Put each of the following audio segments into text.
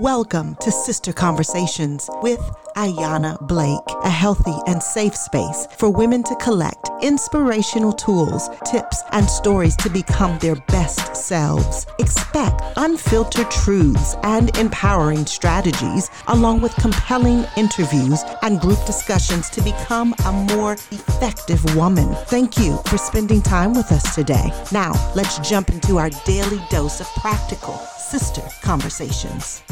Welcome to Sister Conversations with Ayana Blake, a healthy and safe space for women to collect inspirational tools, tips, and stories to become their best selves. Expect unfiltered truths and empowering strategies, along with compelling interviews and group discussions to become a more effective woman. Thank you for spending time with us today. Now, let's jump into our daily dose of practical sister conversations.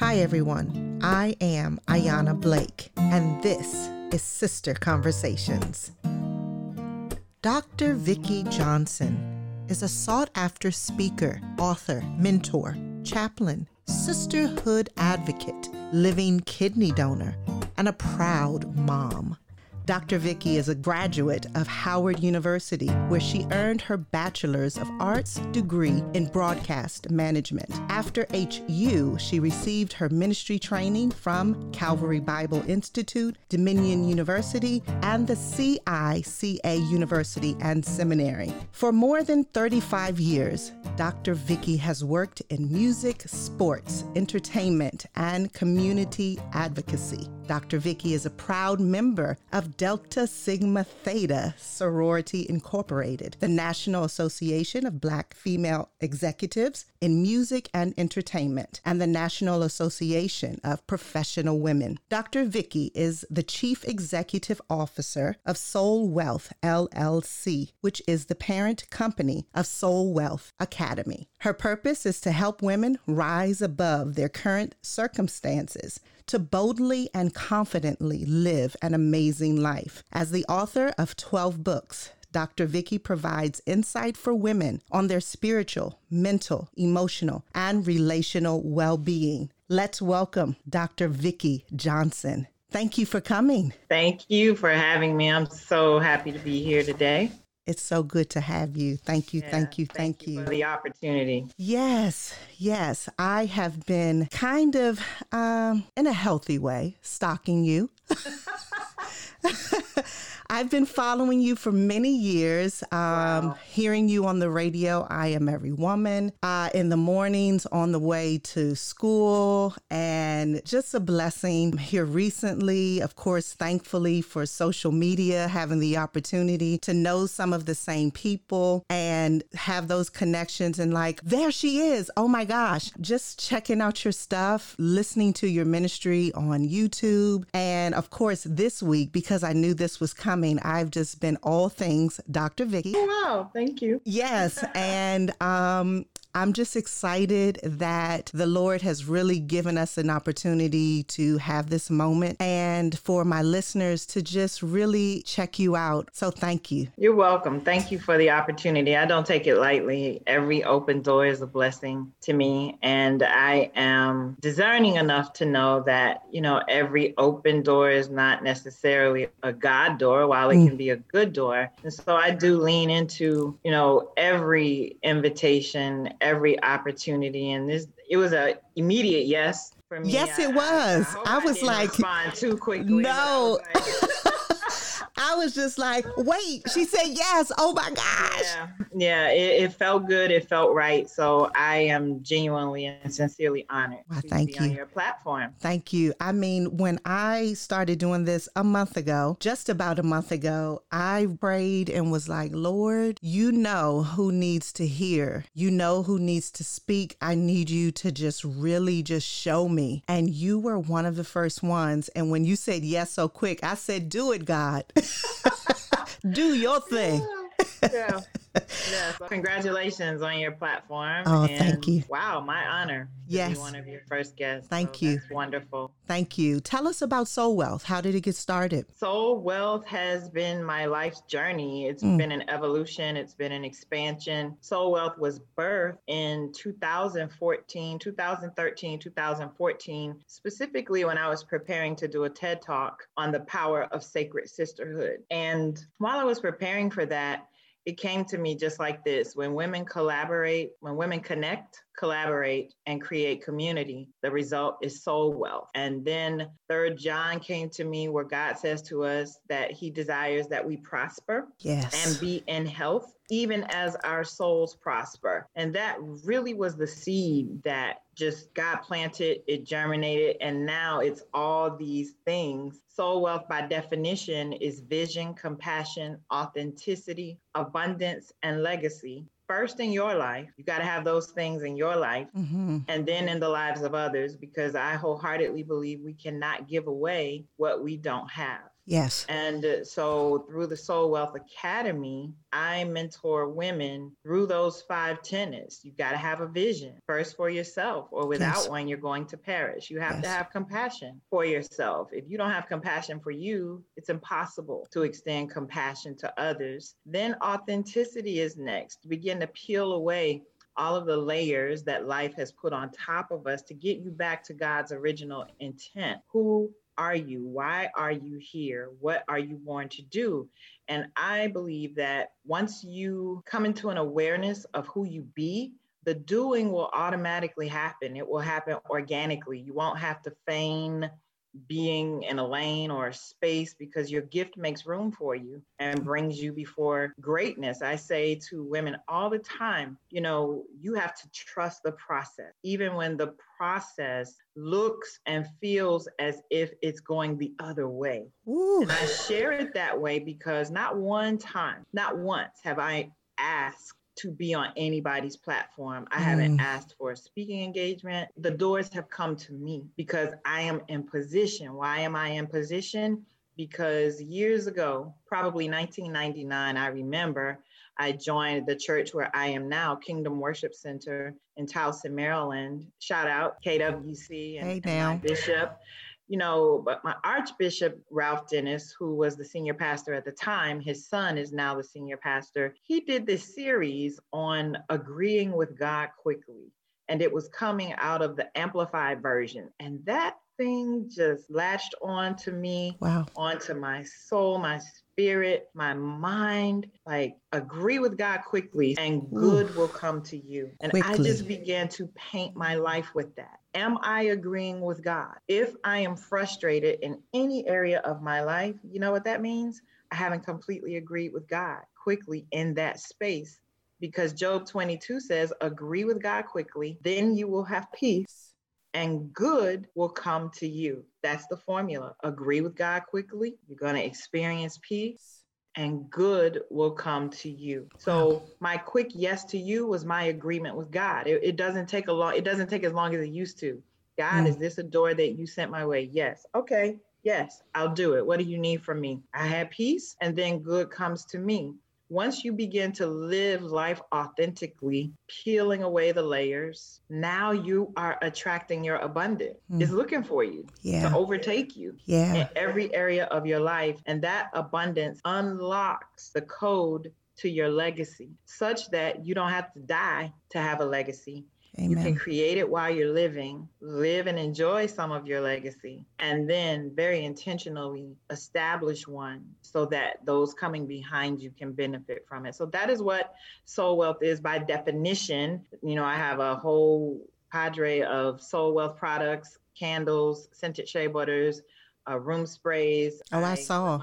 Hi, everyone. I am Ayana Blake, and this is Sister Conversations. Dr. Vicki Johnson is a sought after speaker, author, mentor, chaplain, sisterhood advocate, living kidney donor, and a proud mom. Dr. Vicki is a graduate of Howard University, where she earned her Bachelor's of Arts degree in Broadcast Management. After HU, she received her ministry training from Calvary Bible Institute, Dominion University, and the CICA University and Seminary. For more than 35 years, Dr. Vicki has worked in music, sports, entertainment, and community advocacy. Dr. Vicki is a proud member of Delta Sigma Theta Sorority Incorporated, the National Association of Black Female Executives in Music and Entertainment, and the National Association of Professional Women. Dr. Vicki is the Chief Executive Officer of Soul Wealth LLC, which is the parent company of Soul Wealth Academy. Her purpose is to help women rise above their current circumstances to boldly and confidently live an amazing life. As the author of 12 books, Dr. Vicki provides insight for women on their spiritual, mental, emotional, and relational well being. Let's welcome Dr. Vicki Johnson. Thank you for coming. Thank you for having me. I'm so happy to be here today. It's so good to have you. Thank you, yeah, thank you, thank, thank you. for the opportunity. Yes, yes. I have been kind of, um, in a healthy way, stalking you. I've been following you for many years, um, wow. hearing you on the radio. I am every woman uh, in the mornings on the way to school, and just a blessing here recently. Of course, thankfully for social media, having the opportunity to know some of the same people and have those connections. And like, there she is. Oh my gosh. Just checking out your stuff, listening to your ministry on YouTube. And of course, this week, because I knew this was coming coming. I've just been all things Dr. Vicki. Oh, wow. Thank you. Yes. and um, I'm just excited that the Lord has really given us an opportunity to have this moment and for my listeners to just really check you out. So thank you. You're welcome. Thank you for the opportunity. I don't take it lightly. Every open door is a blessing to me. And I am discerning enough to know that, you know, every open door is not necessarily a God door, while it mm. can be a good door. And so I do lean into, you know, every invitation every opportunity. And this, it was a immediate yes for me. Yes, it was. I, I, I was like, too quickly. No. I was just like, wait, she said yes. Oh my gosh. Yeah, yeah it, it, felt good. It felt right. So I am genuinely and sincerely honored well, thank you. on your platform. Thank you. I mean, when I started doing this a month ago, just about a month ago, I prayed and was like, Lord, you know who needs to hear. You know who needs to speak. I need you to just really just show me. And you were one of the first ones. And when you said yes so quick, I said, do it, God. Do your thing. yeah. Yes. Congratulations on your platform. Oh, and thank you. Wow, my honor. yes. one of your first guests. Thank so you. wonderful. Thank you. Tell us about Soul Wealth. How did it get started? Soul Wealth has been my life's journey. It's mm. been an evolution, it's been an expansion. Soul Wealth was birthed in 2014, 2013, 2014, specifically when I was preparing to do a TED talk on the power of sacred sisterhood. And while I was preparing for that, it came to me just like this when women collaborate, when women connect, collaborate, and create community, the result is soul wealth. And then third John came to me where God says to us that he desires that we prosper yes. and be in health even as our souls prosper. And that really was the seed that just got planted, it germinated, and now it's all these things. Soul wealth, by definition, is vision, compassion, authenticity, abundance, and legacy first in your life. You got to have those things in your life mm-hmm. and then in the lives of others because I wholeheartedly believe we cannot give away what we don't have. Yes. And uh, so through the Soul Wealth Academy, I mentor women through those five tenets. You've got to have a vision first for yourself, or without yes. one, you're going to perish. You have yes. to have compassion for yourself. If you don't have compassion for you, it's impossible to extend compassion to others. Then authenticity is next. Begin to peel away all of the layers that life has put on top of us to get you back to God's original intent. Who are you? Why are you here? What are you born to do? And I believe that once you come into an awareness of who you be, the doing will automatically happen. It will happen organically. You won't have to feign being in a lane or a space because your gift makes room for you and brings you before greatness. I say to women all the time, you know, you have to trust the process, even when the process looks and feels as if it's going the other way. Ooh. And I share it that way because not one time, not once have I asked to be on anybody's platform. I mm. haven't asked for a speaking engagement. The doors have come to me because I am in position. Why am I in position? Because years ago, probably 1999, I remember I joined the church where I am now, Kingdom Worship Center in Towson, Maryland. Shout out KWC and, hey, and my bishop you know, but my Archbishop Ralph Dennis, who was the senior pastor at the time, his son is now the senior pastor. He did this series on agreeing with God quickly. And it was coming out of the amplified version. And that thing just latched on to me, wow. onto my soul, my spirit, my mind. Like, agree with God quickly, and good Ooh. will come to you. And quickly. I just began to paint my life with that. Am I agreeing with God? If I am frustrated in any area of my life, you know what that means? I haven't completely agreed with God quickly in that space because Job 22 says, agree with God quickly, then you will have peace and good will come to you. That's the formula. Agree with God quickly, you're going to experience peace and good will come to you. So my quick yes to you was my agreement with God. It, it doesn't take a long, it doesn't take as long as it used to. God, mm. is this a door that you sent my way? Yes. Okay. Yes, I'll do it. What do you need from me? I have peace and then good comes to me once you begin to live life authentically, peeling away the layers, now you are attracting your abundance. Mm. It's looking for you yeah. to overtake you yeah. in every area of your life. And that abundance unlocks the code to your legacy such that you don't have to die to have a legacy. Amen. You can create it while you're living, live and enjoy some of your legacy, and then very intentionally establish one so that those coming behind you can benefit from it. So that is what soul wealth is by definition. You know, I have a whole cadre of soul wealth products, candles, scented shea butters, uh, room sprays. Oh, I, I saw.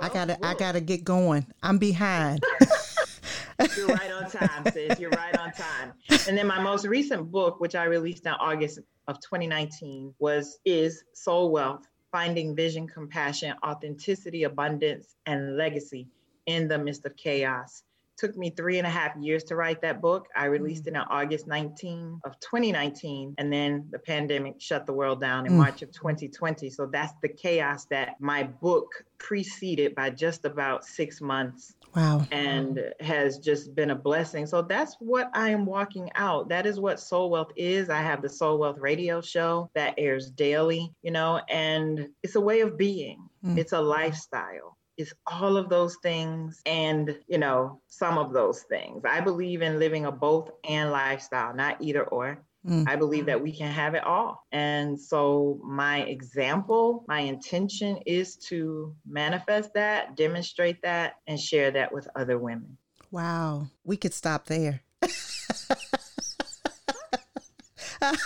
I gotta, I gotta get going. I'm behind. You're right on time, sis. You're right on time. And then my most recent book, which I released in August of 2019, was is Soul Wealth: Finding Vision, Compassion, Authenticity, Abundance, and Legacy in the Midst of Chaos took me three and a half years to write that book. I released mm. it on August 19 of 2019, and then the pandemic shut the world down in mm. March of 2020. So that's the chaos that my book preceded by just about six months. Wow. And has just been a blessing. So that's what I am walking out. That is what Soul Wealth is. I have the Soul Wealth radio show that airs daily, you know, and it's a way of being, mm. it's a lifestyle is all of those things and you know some of those things. I believe in living a both and lifestyle not either or. Mm. i believe that we can have it all. And so my example my intention is to manifest that demonstrate that and share that with other women. Wow. We could stop there.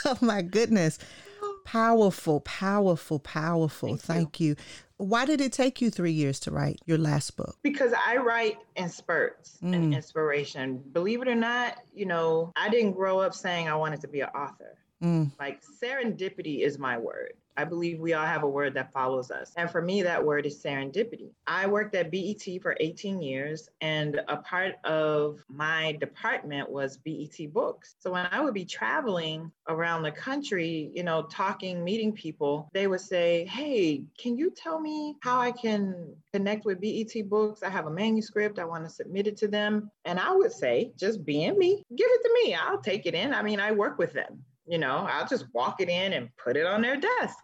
Oh my goodness. Powerful powerful powerful. Thank, thank you. you Why did it take you three years to write your last book? Because I write in spurts mm. and inspiration. Believe it or not, you know, I didn't grow up saying I wanted to be an author. Mm. Like serendipity is my word. I believe we all have a word that follows us. And for me, that word is serendipity. I worked at BET for 18 years, and a part of my department was BET Books. So when I would be traveling around the country, you know, talking, meeting people, they would say, Hey, can you tell me how I can connect with BET Books? I have a manuscript, I want to submit it to them. And I would say, just being me, give it to me. I'll take it in. I mean, I work with them you know, I'll just walk it in and put it on their desk.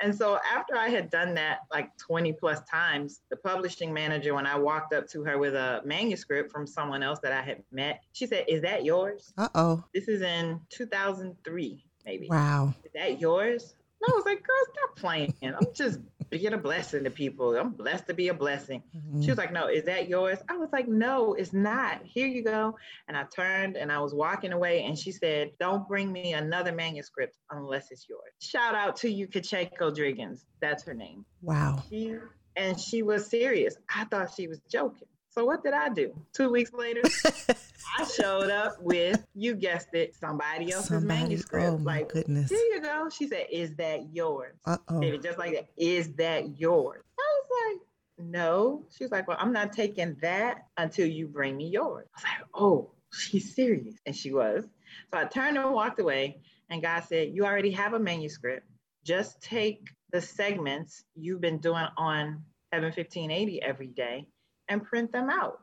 And so after I had done that like 20 plus times, the publishing manager, when I walked up to her with a manuscript from someone else that I had met, she said, Is that yours? Uh oh. This is in 2003, maybe. Wow. Is that yours? No, I was like, girl, stop playing. I'm just being a blessing to people. I'm blessed to be a blessing. Mm-hmm. She was like, no, is that yours? I was like, no, it's not. Here you go. And I turned and I was walking away and she said, don't bring me another manuscript unless it's yours. Shout out to you, Kacheko Driggins. That's her name. Wow. She, and she was serious. I thought she was joking. So what did I do? Two weeks later, I showed up with, you guessed it, somebody else's somebody, manuscript. Oh my like, goodness. Here you go. She said, Is that yours? Uh-oh. Maybe just like that. Is that yours? I was like, no. She was like, well, I'm not taking that until you bring me yours. I was like, oh, she's serious. And she was. So I turned and walked away. And God said, you already have a manuscript. Just take the segments you've been doing on Heaven 1580 every day and print them out.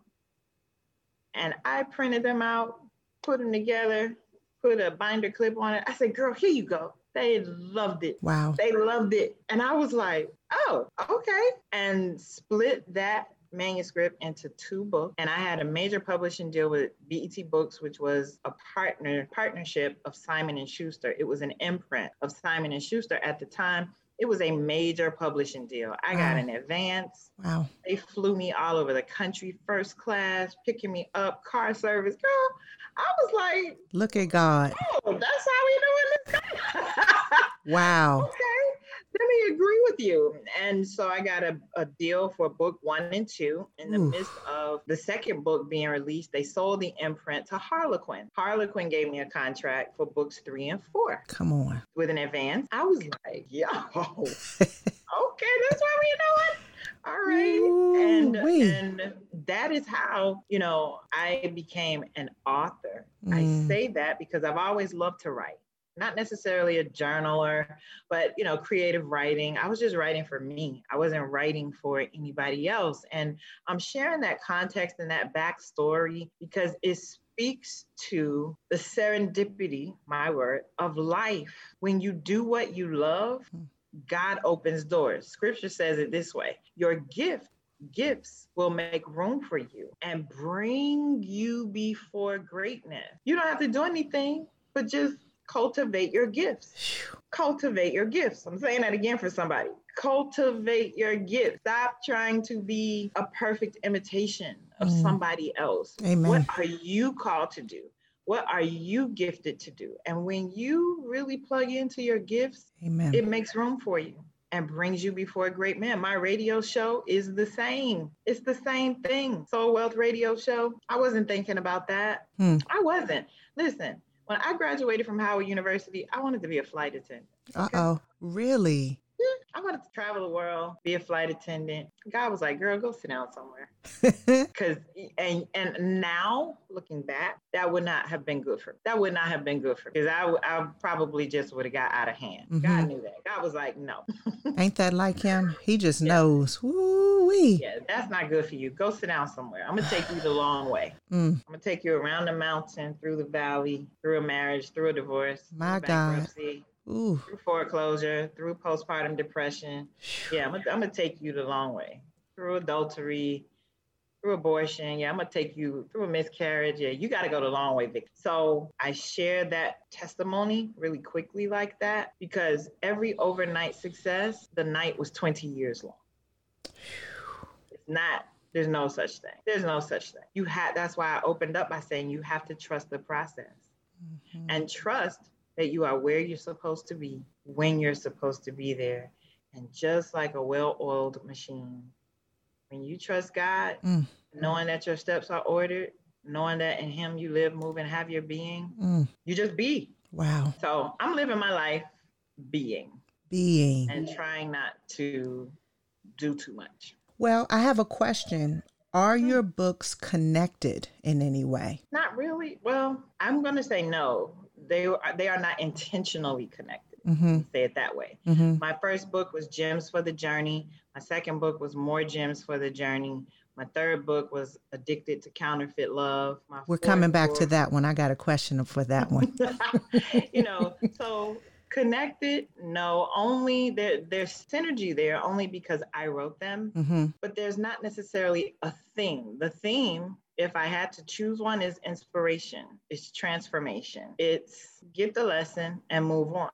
And I printed them out, put them together, put a binder clip on it. I said, girl, here you go. They loved it. Wow. They loved it. And I was like, oh, okay. And split that manuscript into two books and i had a major publishing deal with bet books which was a partner partnership of simon and schuster it was an imprint of simon and schuster at the time it was a major publishing deal. I got oh. an advance. Wow. They flew me all over the country, first class, picking me up, car service. Girl, I was like, look at God. Oh, that's how we doing this. wow. Okay let me agree with you. And so I got a, a deal for book one and two. In the Oof. midst of the second book being released, they sold the imprint to Harlequin. Harlequin gave me a contract for books three and four. Come on. With an advance. I was like, yo, okay, that's what we doing. All right. Ooh, and and that is how, you know, I became an author. Mm. I say that because I've always loved to write not necessarily a journaler, but you know, creative writing. I was just writing for me. I wasn't writing for anybody else. And I'm sharing that context and that backstory because it speaks to the serendipity, my word, of life. When you do what you love, hmm. God opens doors. Scripture says it this way your gift gifts will make room for you and bring you before greatness. You don't have to do anything, but just cultivate your gifts. Cultivate your gifts. I'm saying that again for somebody. Cultivate your gifts. Stop trying to be a perfect imitation of mm. somebody else. Amen. What are you called to do? What are you gifted to do? And when you really plug into your gifts, Amen. it makes room for you and brings you before a great man. My radio show is the same. It's the same thing. Soul Wealth Radio Show. I wasn't thinking about that. Hmm. I wasn't. Listen, when I graduated from Howard University, I wanted to be a flight attendant. Uh oh, really? I wanted to travel the world, be a flight attendant. God was like, "Girl, go sit down somewhere." Because and and now looking back, that would not have been good for. That would not have been good for because I I probably just would have got out of hand. Mm-hmm. God knew that. God was like, "No." Ain't that like him? He just yeah. knows. Woo wee. Yeah, that's not good for you. Go sit down somewhere. I'm gonna take you the long way. Mm. I'm gonna take you around the mountain, through the valley, through a marriage, through a divorce, my God. Ooh. through foreclosure, through postpartum depression. Yeah, I'm gonna, take you the long way through adultery, through abortion. Yeah, I'm gonna take you through a miscarriage. Yeah, you got to go the long way, Vic. So I share that testimony really quickly like that because every overnight success, the night was 20 years long. It's not. There's no such thing. There's no such thing. You had. That's why I opened up by saying you have to trust the process, mm-hmm. and trust that you are where you're supposed to be, when you're supposed to be there, And just like a well oiled machine, when you trust God, mm. knowing that your steps are ordered, knowing that in Him you live, move, and have your being, mm. you just be. Wow. So I'm living my life being. Being. And trying not to do too much. Well, I have a question. Are hmm. your books connected in any way? Not really. Well, I'm going to say no. They are, they are not intentionally connected. Mm-hmm. Say it that way. Mm-hmm. My first book was Gems for the Journey. My second book was More Gems for the Journey. My third book was Addicted to Counterfeit Love. My We're coming back book, to that one. I got a question for that one. you know, so connected no only there there's synergy there only because i wrote them mm-hmm. but there's not necessarily a theme the theme if i had to choose one is inspiration it's transformation it's get the lesson and move on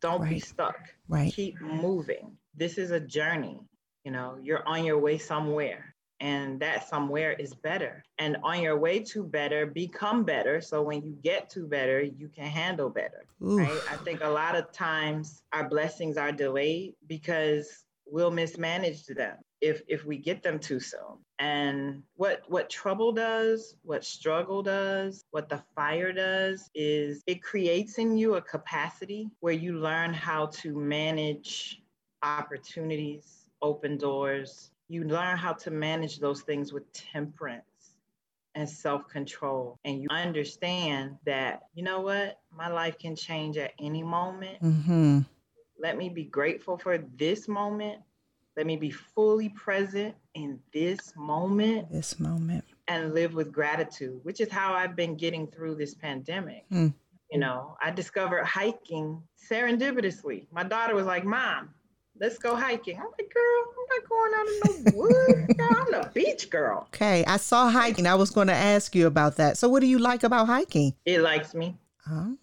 don't right. be stuck right keep moving this is a journey you know you're on your way somewhere and that somewhere is better. And on your way to better, become better. So when you get to better, you can handle better. Oof. Right? I think a lot of times our blessings are delayed because we'll mismanage them if if we get them too soon. And what what trouble does, what struggle does, what the fire does is it creates in you a capacity where you learn how to manage opportunities, open doors, you learn how to manage those things with temperance and self control. And you understand that, you know what, my life can change at any moment. Mm-hmm. Let me be grateful for this moment. Let me be fully present in this moment. This moment. And live with gratitude, which is how I've been getting through this pandemic. Mm. You know, I discovered hiking serendipitously. My daughter was like, Mom, let's go hiking. I'm like, girl, I'm not going out in no woods. I'm a beach girl. Okay, I saw hiking. I was going to ask you about that. So, what do you like about hiking? It likes me. Oh.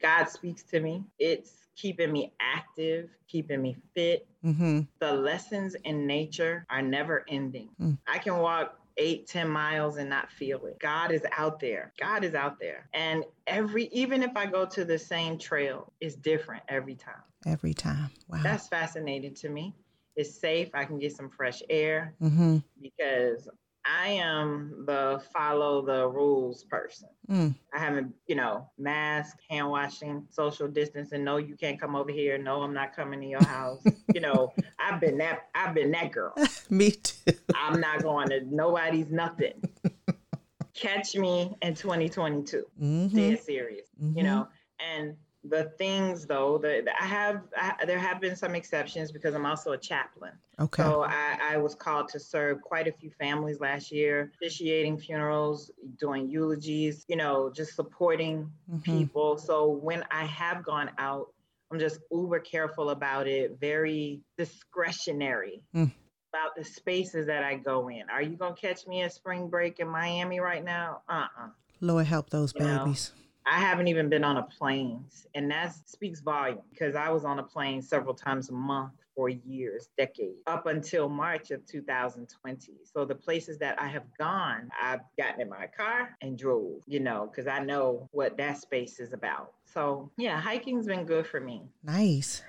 God speaks to me. It's keeping me active, keeping me fit. Mm-hmm. The lessons in nature are never ending. Mm. I can walk eight, ten miles and not feel it. God is out there. God is out there. And every, even if I go to the same trail, it's different every time. Every time. Wow. That's fascinating to me. It's safe. I can get some fresh air mm-hmm. because I am the follow the rules person. Mm. I haven't, you know, mask, hand washing, social distancing. No, you can't come over here. No, I'm not coming to your house. you know, I've been that. I've been that girl. Me too. I'm not going to nobody's nothing. Catch me in 2022. Mm-hmm. Dead serious. Mm-hmm. You know, and the things though that I have I, there have been some exceptions because I'm also a chaplain. Okay. So I, I was called to serve quite a few families last year, officiating funerals, doing eulogies, you know, just supporting mm-hmm. people. So when I have gone out, I'm just uber careful about it, very discretionary. Mm. About the spaces that I go in. Are you gonna catch me at spring break in Miami right now? Uh uh-uh. uh Lord help those you babies. Know? I haven't even been on a plane, and that speaks volume because I was on a plane several times a month for years, decades, up until March of 2020. So the places that I have gone, I've gotten in my car and drove, you know, because I know what that space is about. So yeah, hiking's been good for me. Nice.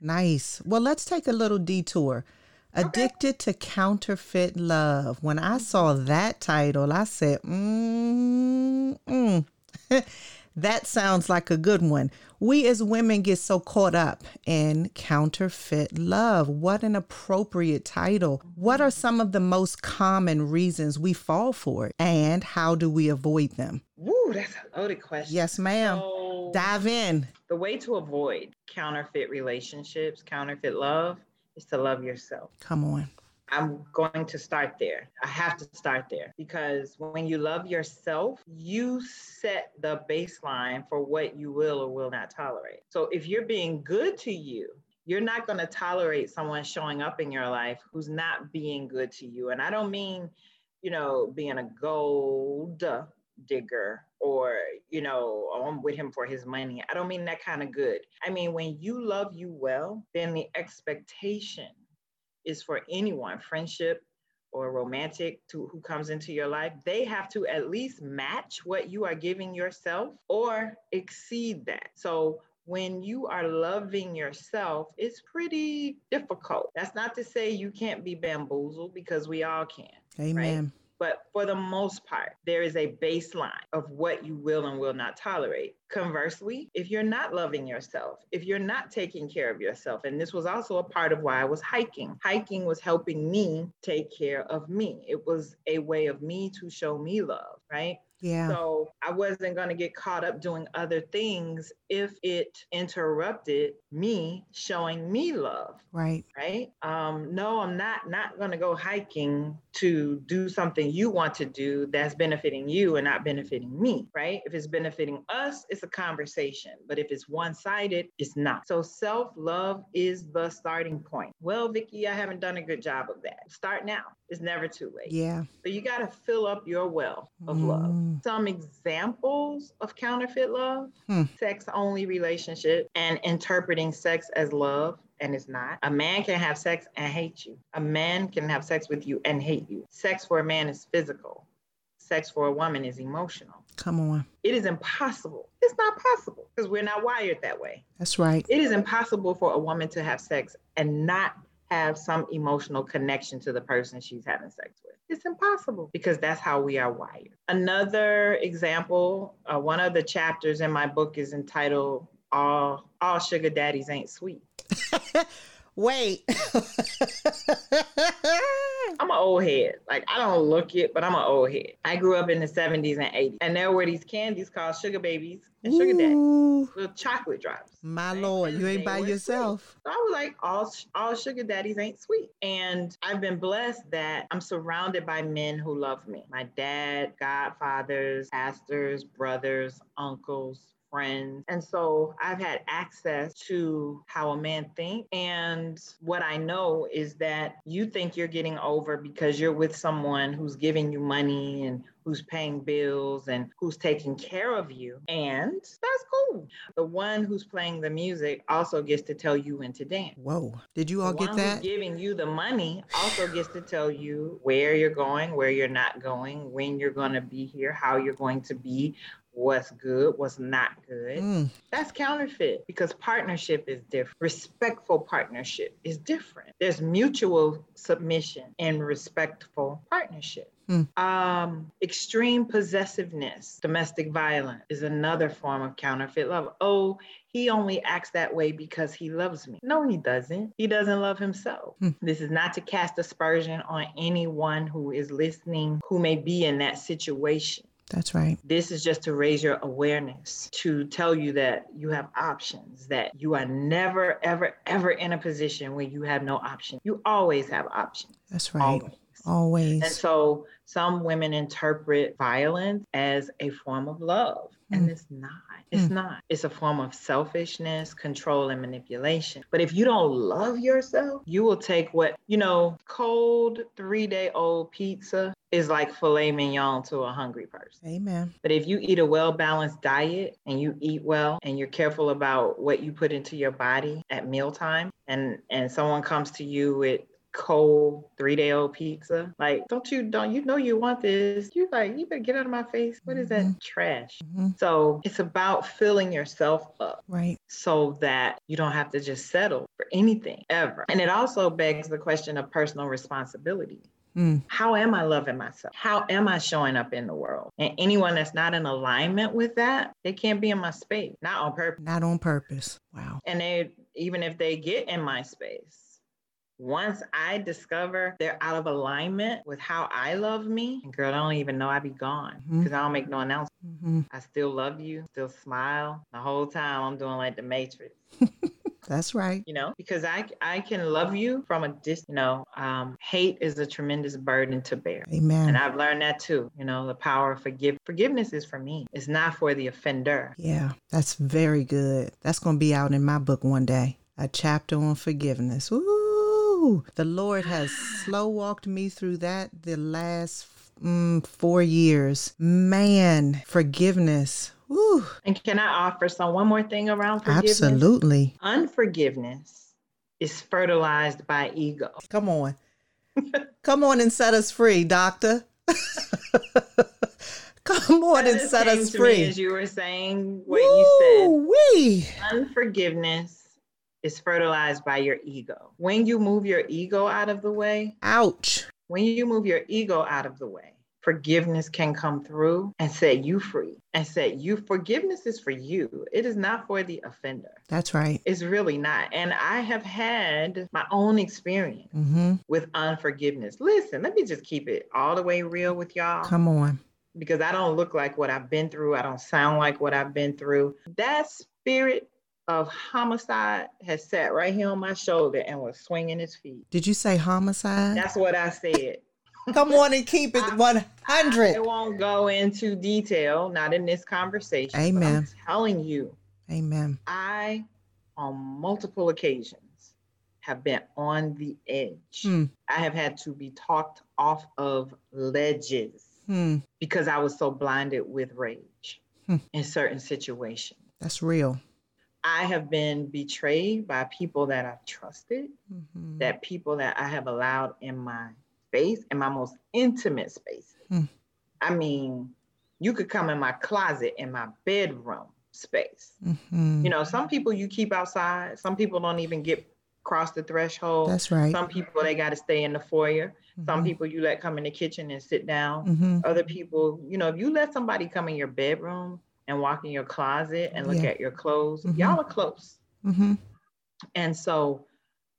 Nice. Well, let's take a little detour. Addicted okay. to Counterfeit Love. When I saw that title, I said, mm, mm. That sounds like a good one. We as women get so caught up in counterfeit love. What an appropriate title. What are some of the most common reasons we fall for it and how do we avoid them? Woo, that's a loaded question. Yes, ma'am. So, Dive in. The way to avoid counterfeit relationships, counterfeit love, is to love yourself. Come on. I'm going to start there. I have to start there because when you love yourself, you set the baseline for what you will or will not tolerate. So if you're being good to you, you're not going to tolerate someone showing up in your life who's not being good to you. And I don't mean, you know, being a gold digger or, you know, I'm with him for his money. I don't mean that kind of good. I mean, when you love you well, then the expectation is for anyone, friendship or romantic to who comes into your life, they have to at least match what you are giving yourself or exceed that. So when you are loving yourself, it's pretty difficult. That's not to say you can't be bamboozled because we all can. Amen. Right? But for the most part, there is a baseline of what you will and will not tolerate. Conversely, if you're not loving yourself, if you're not taking care of yourself, and this was also a part of why I was hiking, hiking was helping me take care of me. It was a way of me to show me love, right? Yeah. So I wasn't going to get caught up doing other things if it interrupted me showing me love. Right. Right. Um, no, I'm not not going to go hiking to do something you want to do that's benefiting you and not benefiting me. Right. If it's benefiting us, it's a conversation. But if it's one sided, it's not. So self love is the starting point. Well, Vicki, I haven't done a good job of that. Start now. It's never too late. Yeah. So you got to fill up your well of love. Mm. Some examples of counterfeit love Hmm. sex only relationship and interpreting sex as love and it's not. A man can have sex and hate you. A man can have sex with you and hate you. Sex for a man is physical. Sex for a woman is emotional. Come on. It is impossible. It's not possible because we're not wired that way. That's right. It is impossible for a woman to have sex and not have some emotional connection to the person she's having sex with. It's impossible because that's how we are wired. Another example, uh, one of the chapters in my book is entitled "All All Sugar Daddies Ain't Sweet." Wait. I'm an old head. Like I don't look it, but I'm an old head. I grew up in the 70s and 80s, and there were these candies called sugar babies and sugar daddies, Ooh, little chocolate drops. my right? Lord, you ain't by yourself. So I was like, all all sugar daddies ain't sweet. And I've been blessed that I'm surrounded by men who love me. My dad, godfathers, pastors, brothers, uncles, friends. And so I've had access to how a man thinks. And what I know is that you think you're getting over because you're with someone who's giving you money and who's paying bills and who's taking care of you. And that's cool. The one who's playing the music also gets to tell you when to dance. Whoa. Did you all The get one that? Who's giving you the money also gets to tell you where you're going, where you're not going, when you're going to be here, how you're going to be, what's good, what's not good. Mm, That's counterfeit because partnership is different. Respectful partnership is different. There's mutual submission and respectful partnership. Hmm. Um, extreme possessiveness, domestic violence is another form of counterfeit love. Oh, he only acts that way because he loves me. No, he doesn't. He doesn't love himself. Hmm. This is not to cast aspersion on anyone who is listening who may be in that situation. That's right. This is just to raise your awareness, to tell you that you have options, that you are never, ever, ever in a position where you have no option. You always have options. That's right. Always. Always. And so some women interpret violence as a form of love, and Mm. it's not. It's not. It's a form of selfishness, control, and manipulation. But if you don't love yourself, you will take what, you know, cold three day old pizza is like filet mignon to a hungry person. Amen. But if you eat a well balanced diet and you eat well and you're careful about what you put into your body at mealtime, and and someone comes to you with cold three day old pizza, like don't you don't you know you want this? You like you better get out of my face. What is that Mhm. trash? Mhm. So it's about filling yourself up Right. so that you don't have to just settle for anything ever. And it also begs the question of personal responsibility. Mm. How am I loving myself? How am I showing up in the world? And anyone that's not in alignment with that, they can't be in my space, not on purpose. Not on purpose. Wow. And they, even if they get in my space, once I discover they're out of alignment with how I love me, and girl, I don't even know I be gone because I don't make no announcement. hmm I still love you, still smile. The whole time I'm doing like the Matrix. That's right. you know because i i can love you from a distance you know um hate is a tremendous burden to bear Amen. and i've learned that too you know the power of forgive forgiveness is for me it's not for the offender Yeah, that's very good. That's going to be out in my book one day. A chapter on forgiveness. Ooh, the Lord has slow walked me through that the last mm, four years. Man, forgiveness. Ooh, and can i offer some one more thing around forgiveness absolutely. unforgiveness is fertilized by ego Come on. Come on and set us free, doctor. Come on and set us free. as you were saying what you said! Unforgiveness is fertilized by your ego. When you move your ego out of the way, Ouch. when you move your ego out of the way, forgiveness can come through and set you free and set you. Forgiveness is for you, it is not for the offender. That's right. It's really not. And I have had my own experience Mm-hmm. with unforgiveness. Listen, let me just keep it all the way real with y'all Come on. because I don't look like what I've been through. I don't sound like what I've been through. That spirit of homicide has sat right here on my shoulder and was swinging his feet. Did you say homicide? That's what I said. Come on and keep it I 100. won't go into detail, not in this conversation. but I'm Amen. telling you, Amen. I, on multiple occasions, have been on the edge. Hmm. I have had to be talked off of ledges Hmm. because I was so blinded with rage Hmm. in certain situations. That's real. I have been betrayed by people that I've trusted, Mhm. that people that I have allowed in my space, in my most intimate spaces. Hmm. I mean, you could come in my closet, in my bedroom space. Mhm. You know, some people you keep outside, some people don't even get across the threshold. That's right. Some people they got to stay in the foyer. Some Mhm. people you let come in the kitchen and sit down. Mhm. Other people, you know, if you let somebody come in your bedroom and walk in your closet and look Yeah. at your clothes, Mhm. y'all are close. Mhm. And so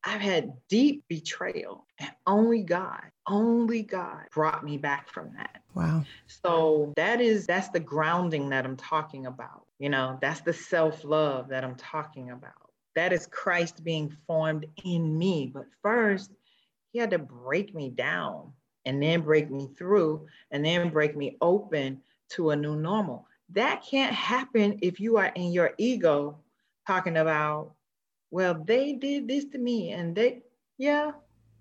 I've had deep betrayal, and only God, only God brought me back from that. Wow. So that is that's the grounding that I'm talking about. You know, that's the self-love that I'm talking about. That is Christ being formed in me. But first, he had to break me down and then break me through and then break me open to a new normal. That can't happen if you are in your ego talking about, well, they did this to me and they, yeah,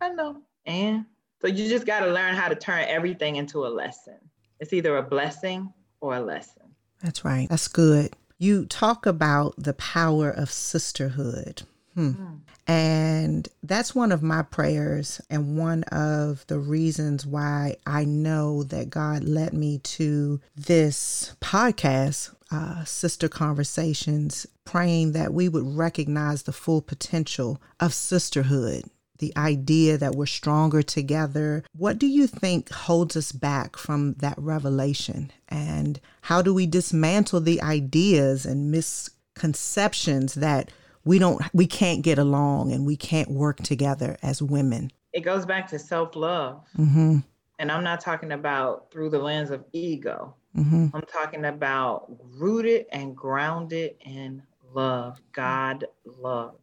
I know. And so you just got to learn how to turn everything into a lesson. It's either a blessing or a lesson. That's right. That's good. You talk about the power of sisterhood. Hmm. Mm. And that's one of my prayers, and one of the reasons why I know that God led me to this podcast, uh, Sister Conversations, praying that we would recognize the full potential of sisterhood, the idea that we're stronger together. What do you think holds us back from that revelation? And how do we dismantle the ideas and misconceptions that we don't we can't get along and we can't work together as women. It goes back to self love. Mhm. And I'm not talking about through the lens of ego. Mhm. I'm talking about rooted and grounded in love, God love.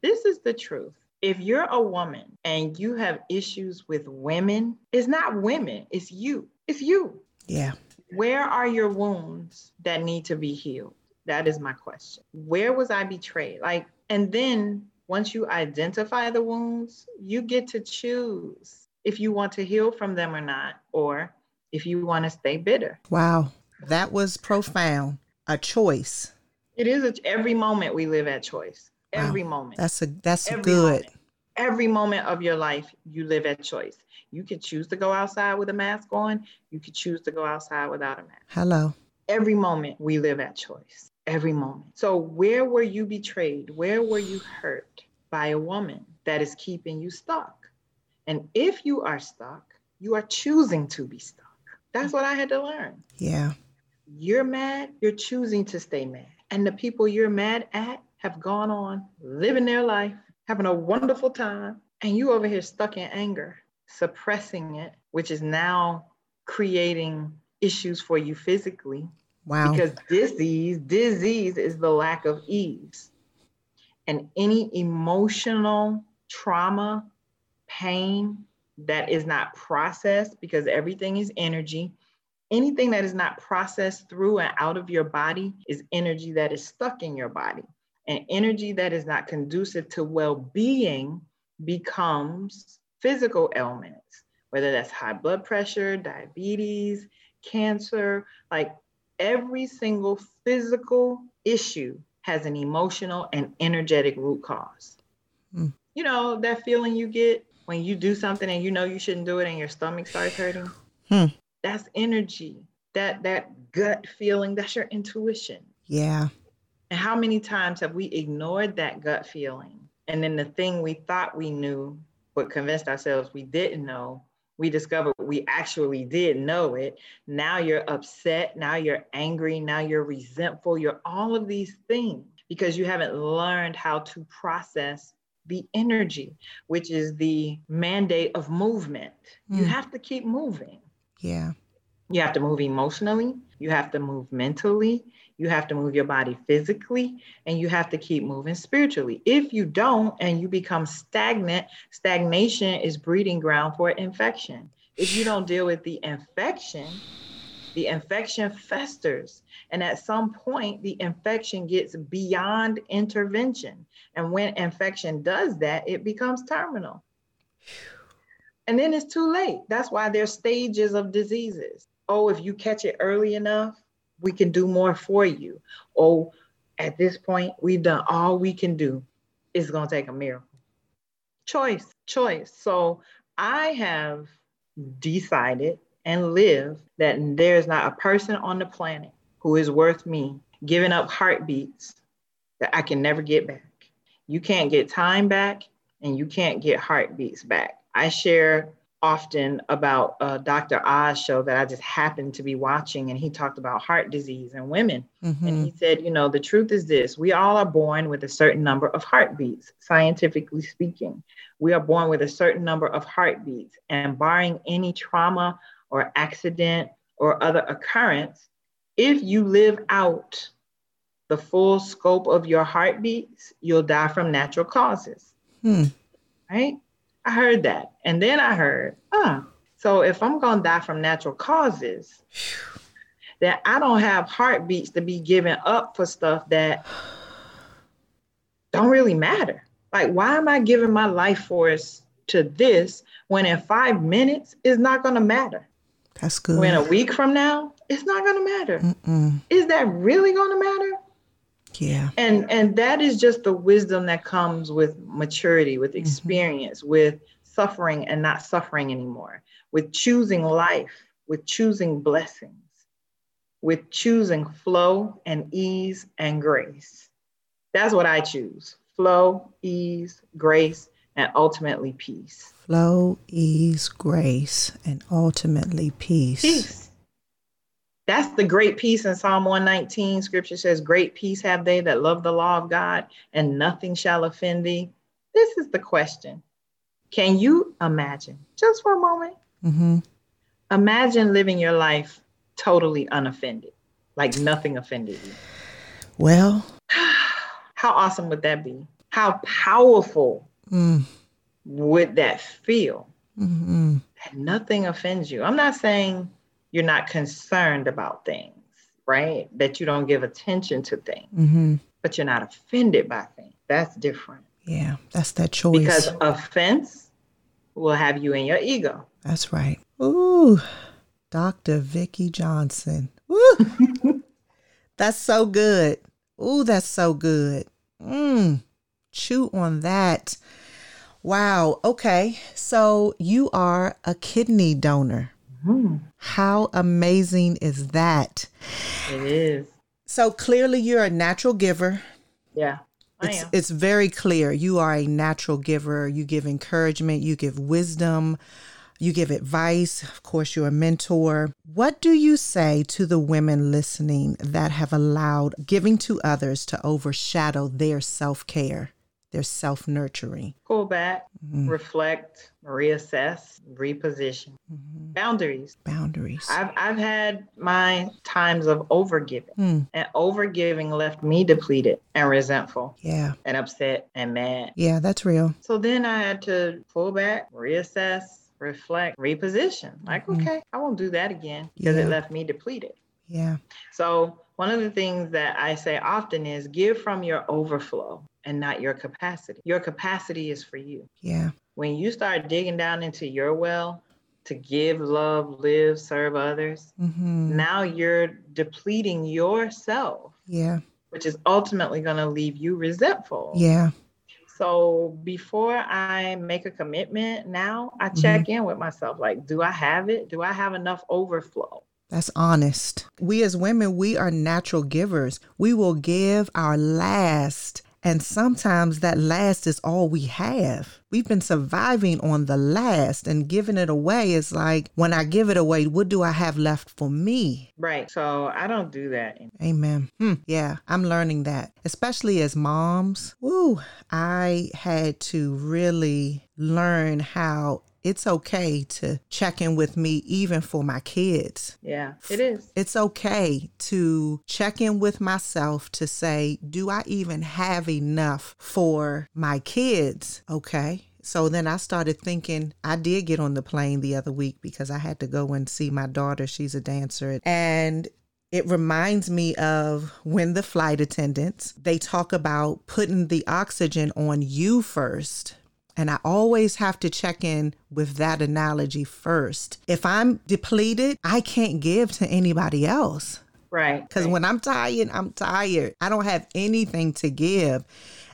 This is the truth. If you're a woman and you have issues with women, it's not women, it's you. It's you. Yeah. Where are your wounds that need to be healed? That is my question. Where was I betrayed? Like, and then once you identify the wounds, you get to choose if you want to heal from them or not, or if you want to stay bitter. Wow. That was profound. A choice. It is a, every moment we live at choice. Wow. Every moment. That's a that's Every good. moment. Every moment of your life, you live at choice. You can choose to go outside with a mask on. You can choose to go outside without a mask. Hello. every moment we live at choice every moment. So where were you betrayed? Where were you hurt by a woman that is keeping you stuck? And if you are stuck you are choosing to be stuck. That's what i had to learn. Yeah. you're mad you're choosing to stay mad. And the people you're mad at have gone on living their life having a wonderful time and you over here stuck in anger suppressing it which is now creating issues for you physically Wow. because disease disease is the lack of ease and any emotional trauma pain that is not processed because everything is energy anything that is not processed through and out of your body is energy that is stuck in your body and energy that is not conducive to well-being becomes physical ailments whether that's high blood pressure diabetes cancer like every single physical issue has an emotional and energetic root cause. Mm. You know, that feeling you get when you do something and you know you shouldn't do it and your stomach starts hurting? Hmm. That's energy. That that gut feeling, that's your intuition. Yeah. And how many times have we ignored that gut feeling? And then the thing we thought we knew, but convinced ourselves we didn't know, we discovered we actually did know it. Now you're upset. Now you're angry. Now you're resentful. You're all of these things because you haven't learned how to process the energy, which is the mandate of movement. Mm. You hmm. have to keep moving. Yeah. You have to move emotionally, you have to move mentally, you have to move your body physically, and you have to keep moving spiritually. If you don't and you become stagnant, stagnation is breeding ground for infection. If you don't deal with the infection, the infection festers. And at some point, the infection gets beyond intervention. And when infection does that, it becomes terminal. And then it's too late. That's why there's stages of diseases oh, if you catch it early enough, we can do more for you. Oh, at this point, we've done all we can do. It's going to take a miracle. Choice, choice. So I have decided and live that there's not a person on the planet who is worth me giving up heartbeats that I can never get back. You can't get time back and you can't get heartbeats back. I share often about a Dr. Oz show that I just happened to be watching, and he talked about heart disease and women. Mm-hmm. And he said, you know, the truth is this we all are born with a certain number of heartbeats, scientifically speaking. We are born with a certain number of heartbeats, and barring any trauma or accident or other occurrence, if you live out the full scope of your heartbeats, you'll die from natural causes. Hmm. Right? I heard that. And then I heard, ah, so if I'm going to die from natural causes, then I don't have heartbeats to be giving up for stuff that don't really matter. Like, why am I giving my life force to this when in five minutes it's not going to matter? That's good. When a week from now, it's not going to matter. Mm-mm. Is that really going to matter? Yeah. And and that is just the wisdom that comes with maturity, with mm-hmm. experience, mm-hmm. with suffering and not suffering anymore, with choosing life, with choosing blessings, with choosing flow and ease and grace. That's what I choose. Flow, ease, grace, and ultimately peace. Flow, ease, grace, and ultimately peace. Peace. That's the great peace in Psalm 119. Scripture says, Great peace have they that love the law of God, and nothing shall offend thee. This is the question Can you imagine, just for a moment, mm-hmm. imagine living your life totally unoffended, like nothing offended you? Well, how awesome would that be? How powerful mm. would that feel? Mm-hmm. That nothing offends you. I'm not saying you're not concerned about things, right? That you don't give attention to things, mm-hmm. but you're not offended by things. That's different. Yeah, that's that choice. Because offense will have you in your ego. That's right. Ooh, Dr. Vicki Johnson. Woo! that's so good. Ooh, that's so good. Mmm. Chew on that. Wow. Okay. So you are a kidney donor. Mm. How amazing is that? It is. So clearly, you're a natural giver. Yeah. I it's, am. it's very clear. You are a natural giver. You give encouragement, you give wisdom, you give advice. Of course, you're a mentor. What do you say to the women listening that have allowed giving to others to overshadow their self care? They're self nurturing. Pull back, mm-hmm. reflect, reassess, reposition. Mm-hmm. Boundaries. Boundaries. I've, I've had my times of overgiving, mm. and overgiving left me depleted and resentful. Yeah. And upset and mad. Yeah, that's real. So then I had to pull back, reassess, reflect, reposition. Like, mm-hmm. okay, I won't do that again because yeah. it left me depleted. Yeah. So one of the things that I say often is give from your overflow and not your capacity. Your capacity is for you. Yeah. When you start digging down into your well to give, love, live, serve others, mm-hmm. now you're depleting yourself. Yeah. Which is ultimately going to leave you resentful. Yeah. So before I make a commitment now, I check mm-hmm. in with myself like, do I have it? Do I have enough overflow? That's honest. We as women, we are natural givers. We will give our last and sometimes that last is all we have. We've been surviving on the last and giving it away is like, when I give it away, what do I have left for me? Right. So I don't do that. Amen. Hmm. Yeah, I'm learning that, especially as moms. Woo, I had to really learn how it's okay to check in with me even for my kids. Yeah, it is. It's okay to check in with myself to say, do I even have enough for my kids? Okay. So then I started thinking, I did get on the plane the other week because I had to go and see my daughter. She's a dancer. And it reminds me of when the flight attendants they talk about putting the oxygen on you first and I always have to check in with that analogy first. If I'm depleted, I can't give to anybody else. Right. Because right. when I'm tired, I'm tired. I don't have anything to give.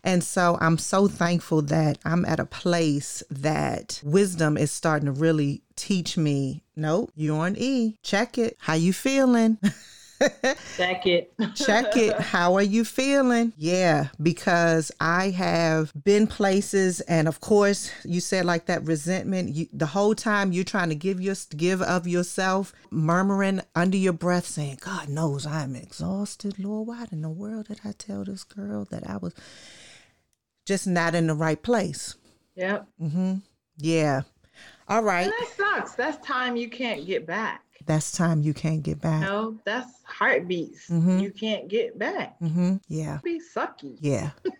And so I'm so thankful that I'm at a place that wisdom is starting to really teach me. Nope, you're on E. Check it. How you feeling? Check it. Check it. How are you feeling? Yeah, because I have been places, and of course, you said like that resentment. You, the whole time you're trying to give your give of yourself, murmuring under your breath, saying, "God knows I'm exhausted, Lord. Why in the world did I tell this girl that I was just not in the right place?" Yep. Mm-hmm. Yeah. All right. And that sucks. That's time you can't get back that's time you can't get back. No, that's heartbeats mm-hmm. you can't get back. Mm-hmm. Yeah. Be sucky. Yeah.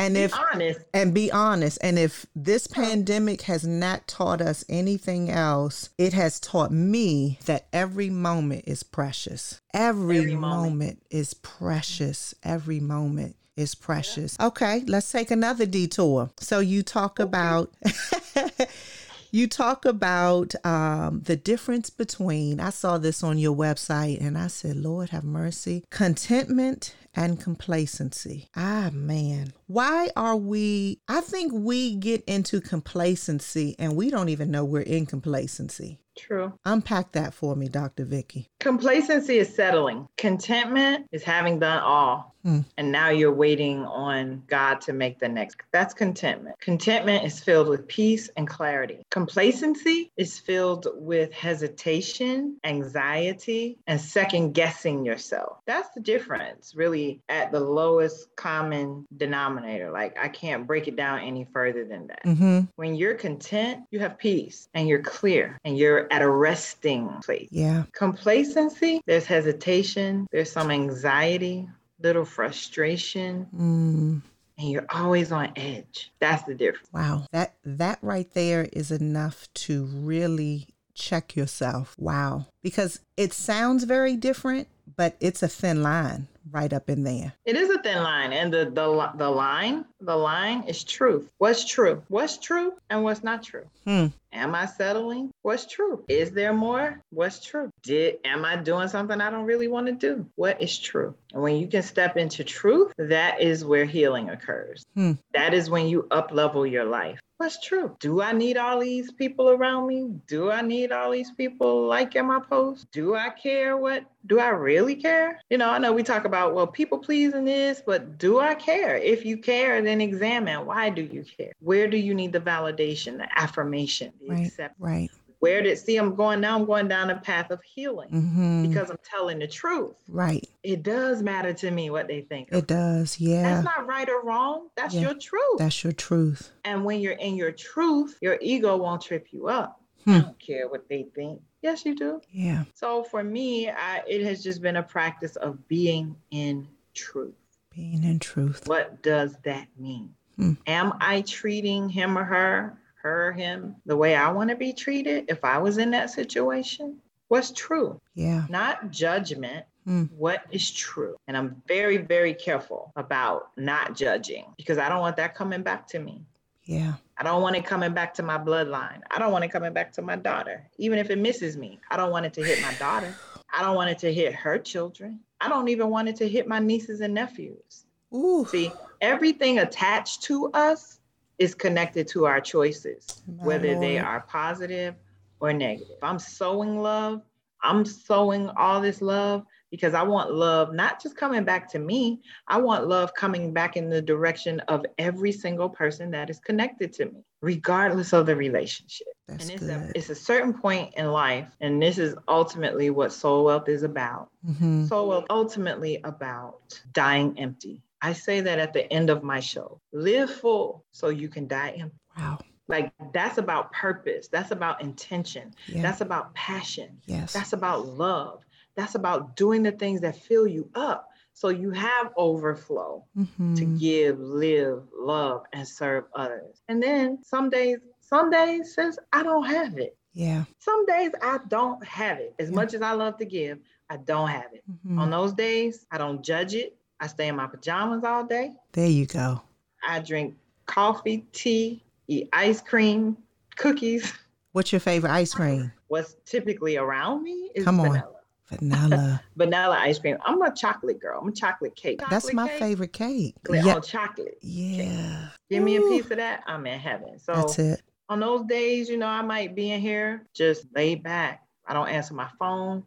And be if honest and be honest, and if this pandemic has not taught us anything else, it has taught me that every moment is precious. Every, every moment. moment is precious. Every moment is precious. Yeah. Okay, let's take another detour. So you talk okay. about you talk about um, the difference between, I saw this on your website and I said, Lord have mercy, contentment and complacency. Ah, man. Why are we? I think we get into complacency and we don't even know we're in complacency. True. Unpack that for me, Dr. Vicki. Complacency is settling. Contentment is having done all. Hmm. And now you're waiting on God to make the next. That's contentment. Contentment is filled with peace and clarity. Complacency is filled with hesitation, anxiety, and second guessing yourself. That's the difference, really, at the lowest common denominator. Like, I can't break it down any further than that. Mm-hmm. When you're content, you have peace and you're clear and you're at a resting place. Yeah. Complacency, there's hesitation, there's some anxiety, little frustration. Mm. And you're always on edge. That's the difference. Wow. That that right there is enough to really check yourself. Wow. Because it sounds very different, but it's a thin line right up in there. It is a thin line, and the the the line the line is truth. What's true? What's true and what's not true? Hmm. Am I settling? What's true? Is there more? What's true? Did am I doing something I don't really want to do? What is true? And when you can step into truth, that is where healing occurs. Hmm. That is when you up level your life. What's true? Do I need all these people around me? Do I need all these people liking my post? Do I care what? Do I really care? You know, I know we talk about, well, people pleasing this, but do I care? If you care, then examine why do you care? Where do you need the validation, the affirmation, the right, acceptance? Right. Where did see I'm going now? I'm going down a path of healing mm-hmm. because I'm telling the truth. Right. It does matter to me what they think. It does. Yeah. That's not right or wrong. That's yeah. your truth. That's your truth. And when you're in your truth, your ego won't trip you up. Hmm. I don't care what they think. Yes, you do. Yeah. So for me, I, it has just been a practice of being in truth. Being in truth. What does that mean? Hmm. Am I treating him or her her, him, the way I want to be treated if I was in that situation? What's true? Yeah. Not judgment. Mm. What is true? And I'm very, very careful about not judging because I don't want that coming back to me. Yeah. I don't want it coming back to my bloodline. I don't want it coming back to my daughter. Even if it misses me, I don't want it to hit my daughter. I don't want it to hit her children. I don't even want it to hit my nieces and nephews. Ooh. See, everything attached to us is connected to our choices, My whether Lord. they are positive or negative. I'm sowing love, I'm sowing all this love because I want love not just coming back to me, I want love coming back in the direction of every single person that is connected to me, regardless of the relationship. That's and it's good. a, it's a certain point in life, and this is ultimately what soul wealth is about. hmm Soul wealth ultimately about dying empty. I say that at the end of my show. Live full so you can die empty. Wow. Like that's about purpose. That's about intention. Yeah. That's about passion. yes. That's about love. That's about doing the things that fill you up so you have overflow Mhm. to give, live, love, and serve others. And then some days, some days says, I don't have it. Yeah. Some days I don't have it. As Yeah. much as I love to give, I don't have it. Mhm. On those days, I don't judge it. I stay in my pajamas all day. There you go. I drink coffee, tea, eat ice cream, cookies. What's your favorite ice cream? What's typically around me is Come on. vanilla. Vanilla. Vanilla ice cream. I'm a chocolate girl. I'm a chocolate cake. That's Chocolate my cake, favorite cake. Yeah. on chocolate. Yeah. Give me a piece of that. I'm in heaven. So That's it. on those days, you know, I might be in here just laid back. I don't answer my phone.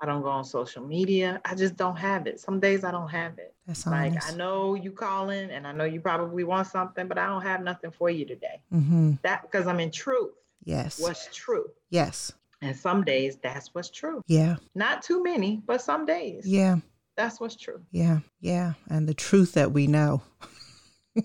I don't go on social media. I just don't have it. Some days I don't have it. That's Like honest. I know you calling and I know you probably want something, but I don't have nothing for you today. Mm-hmm. That because I'm in truth. Yes. What's true. Yes. And some days that's what's true. Yeah. Not too many, but some days. Yeah. That's what's true. Yeah. Yeah. And the truth that we know.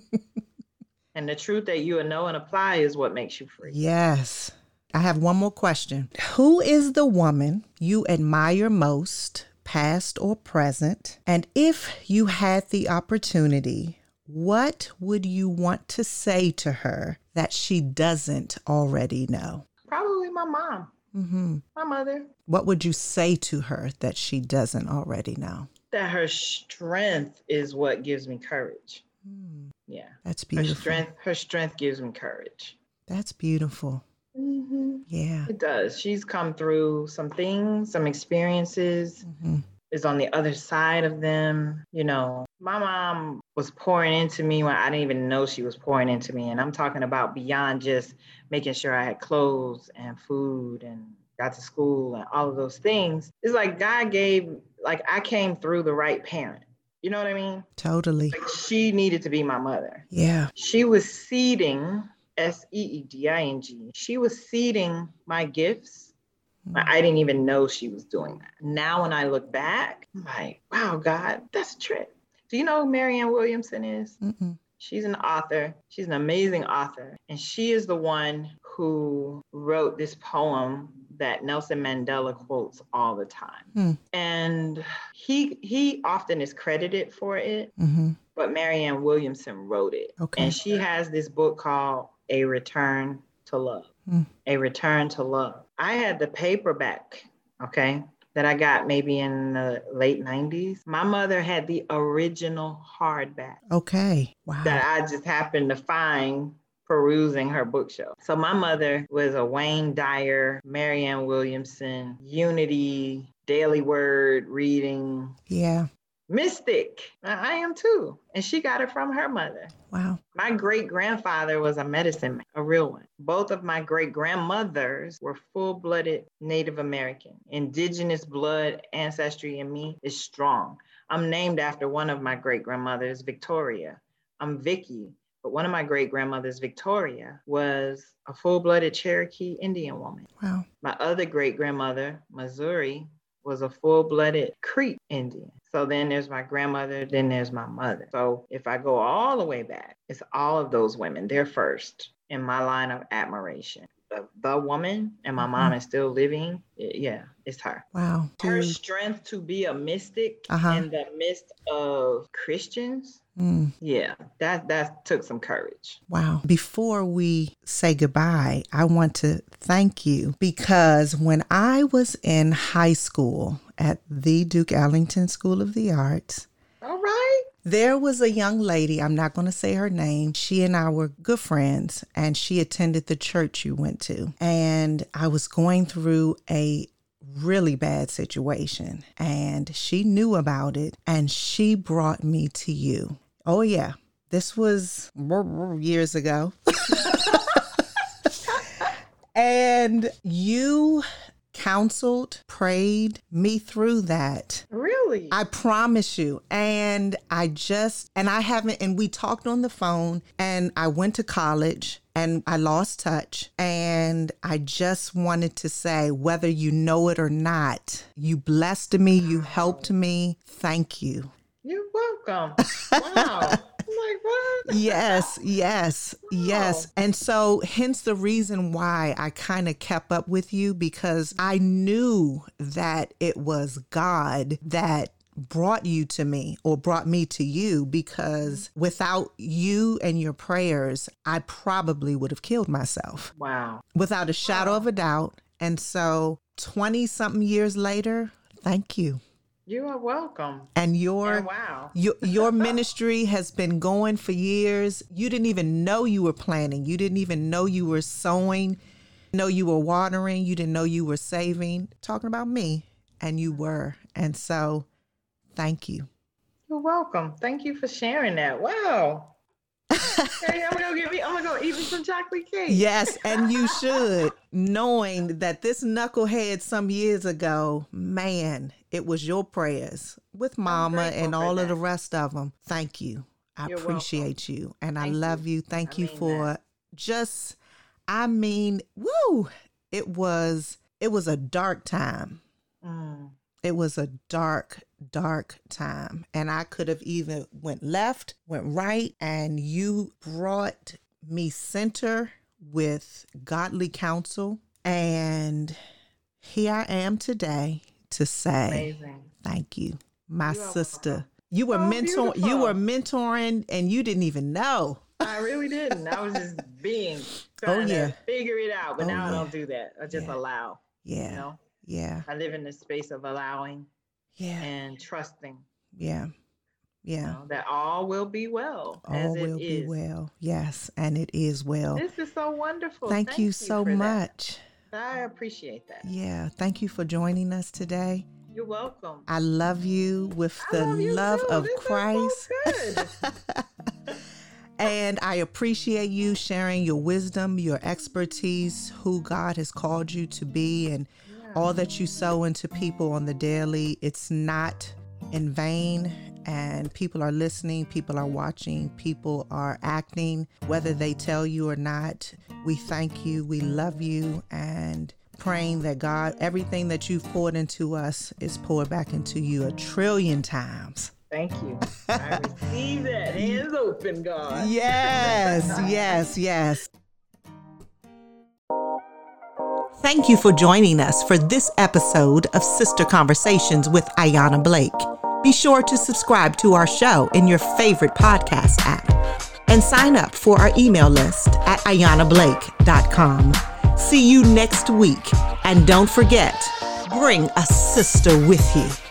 And the truth that you know and apply is what makes you free. Yes. I have one more question. Who is the woman you admire most, past or present? And if you had the opportunity, what would you want to say to her that she doesn't already know? Probably my mom, hmm my mother. What would you say to her that she doesn't already know? That her strength is what gives me courage. Hmm, Yeah. That's beautiful. Her strength, her strength gives me courage. That's beautiful. Hmm Yeah. It does. She's come through some things, some experiences, hmm is on the other side of them. You know, my mom was pouring into me when I didn't even know she was pouring into me. And I'm talking about beyond just making sure I had clothes and food and got to school and all of those things. It's like God gave, like, I came through the right parent. You know what I mean? Totally. Like, she needed to be my mother. Yeah. She was seeding, S E E D I N G, she was seeding my gifts Mm. I didn't even know she was doing that. Now, when I look back, I'm like, wow, God, that's a trip. Do you know who Marianne Williamson is? Mm-mm. She's an author. She's an amazing author. And she is the one who wrote this poem that Nelson Mandela quotes all the time. Hmm. And he he often is credited for it, hmm but Marianne Williamson wrote it. Okay. And she has this book called A Return to Love. Hmm. A Return to Love. I had the paperback, okay, that I got maybe in the late 90s. My mother had the original hardback Okay. Wow. that I just happened to find perusing her bookshelf. So my mother was a Wayne Dyer, Marianne Williamson, Unity, Daily Word reading yeah. Mystic. I am too. And she got it from her mother. Wow. My great grandfather was a medicine man, a real one. Both of my great grandmothers were full blooded Native American. Indigenous blood ancestry in me is strong. I'm named after one of my great grandmothers, Victoria. I'm Vicki, but one of my great grandmothers, Victoria, was a full blooded Cherokee Indian woman. Wow. My other great grandmother, Missouri, was a full blooded Creek Indian. So then there's my grandmother, then there's my mother. So if I go all the way back, it's all of those women. They're first in my line of admiration. The, the woman, and my mom is still living. Yeah, it's her. Wow. Her strength to be a mystic Uh-huh. in the midst of Christians. Mm. Yeah, that that took some courage. Wow. Before we say goodbye, I want to thank you because when I was in high school at the Duke Ellington School of the Arts, All right. there was a young lady, I'm not going to say her name. She and I were good friends, and she attended the church you went to. And I was going through a really bad situation, and she knew about it, and she brought me to you. Oh, yeah. This was years ago. and you counseled, prayed me through that. Really? I promise you. And I just, and I haven't, and we talked on the phone, and I went to college and I lost touch. And I just wanted to say, whether you know it or not, you blessed me, you helped me. Thank you. You're welcome. Wow. like, what? yes, yes, yes. And so, hence the reason why I kind of kept up with you because I knew that it was God that brought you to me or brought me to you because mm-hmm. without you and your prayers, I probably would have killed myself. Wow. Without a shadow Wow. of a doubt. And so, 20 something years later, thank you. You are welcome. And your And wow. your your ministry has been going for years. You didn't even know you were planting. You didn't even know you were sowing. Know you were watering. You didn't know you were saving. Talking about me, and you were. And so, thank you. You're welcome. Thank you for sharing that. Wow. I'm gonna go get me. I'm gonna go eat me some chocolate cake. Yes, and you should, knowing that this knucklehead some years ago, man, it was your prayers with Mama and all of the rest of them. Thank you. I You're welcome. appreciate you, and I love you. you. Thank I you for that. just. I mean, woo! It was it was a dark time. Mm. It was a dark, dark time, and I could have even went left, went right, and you brought me center with godly counsel, and here I am today to say Amazing. thank you, my You sister. welcome. You were Oh, mentor. You were mentoring, and you didn't even know. I really didn't. I was just being Oh, yeah. to figure it out, but Oh, now I don't do that. I just Yeah. allow. Yeah, You know, yeah, I live in the space of allowing yeah, and trusting. yeah, You yeah. know, that all will be well as All it will be well. Yes, and it is well. This is so wonderful. Thank, you so much. that. I appreciate that. Yeah, thank you for joining us today. You're welcome. I love you with I the love love of This Christ. and I appreciate you sharing your wisdom, your expertise, who God has called you to be, and all that you sow into people on the daily. It's not in vain. And people are listening, people are watching, people are acting, whether they tell you or not. We thank you, we love you, and praying that God, everything that you've poured into us is poured back into you a trillion times. Thank you. I receive that. Hands open, God. Yes, yes, yes. Thank you for joining us for this episode of Sister Conversations with Ayana Blake. Be sure to subscribe to our show in your favorite podcast app and sign up for our email list at ayanablake.com. See you next week. And don't forget, bring a sister with you.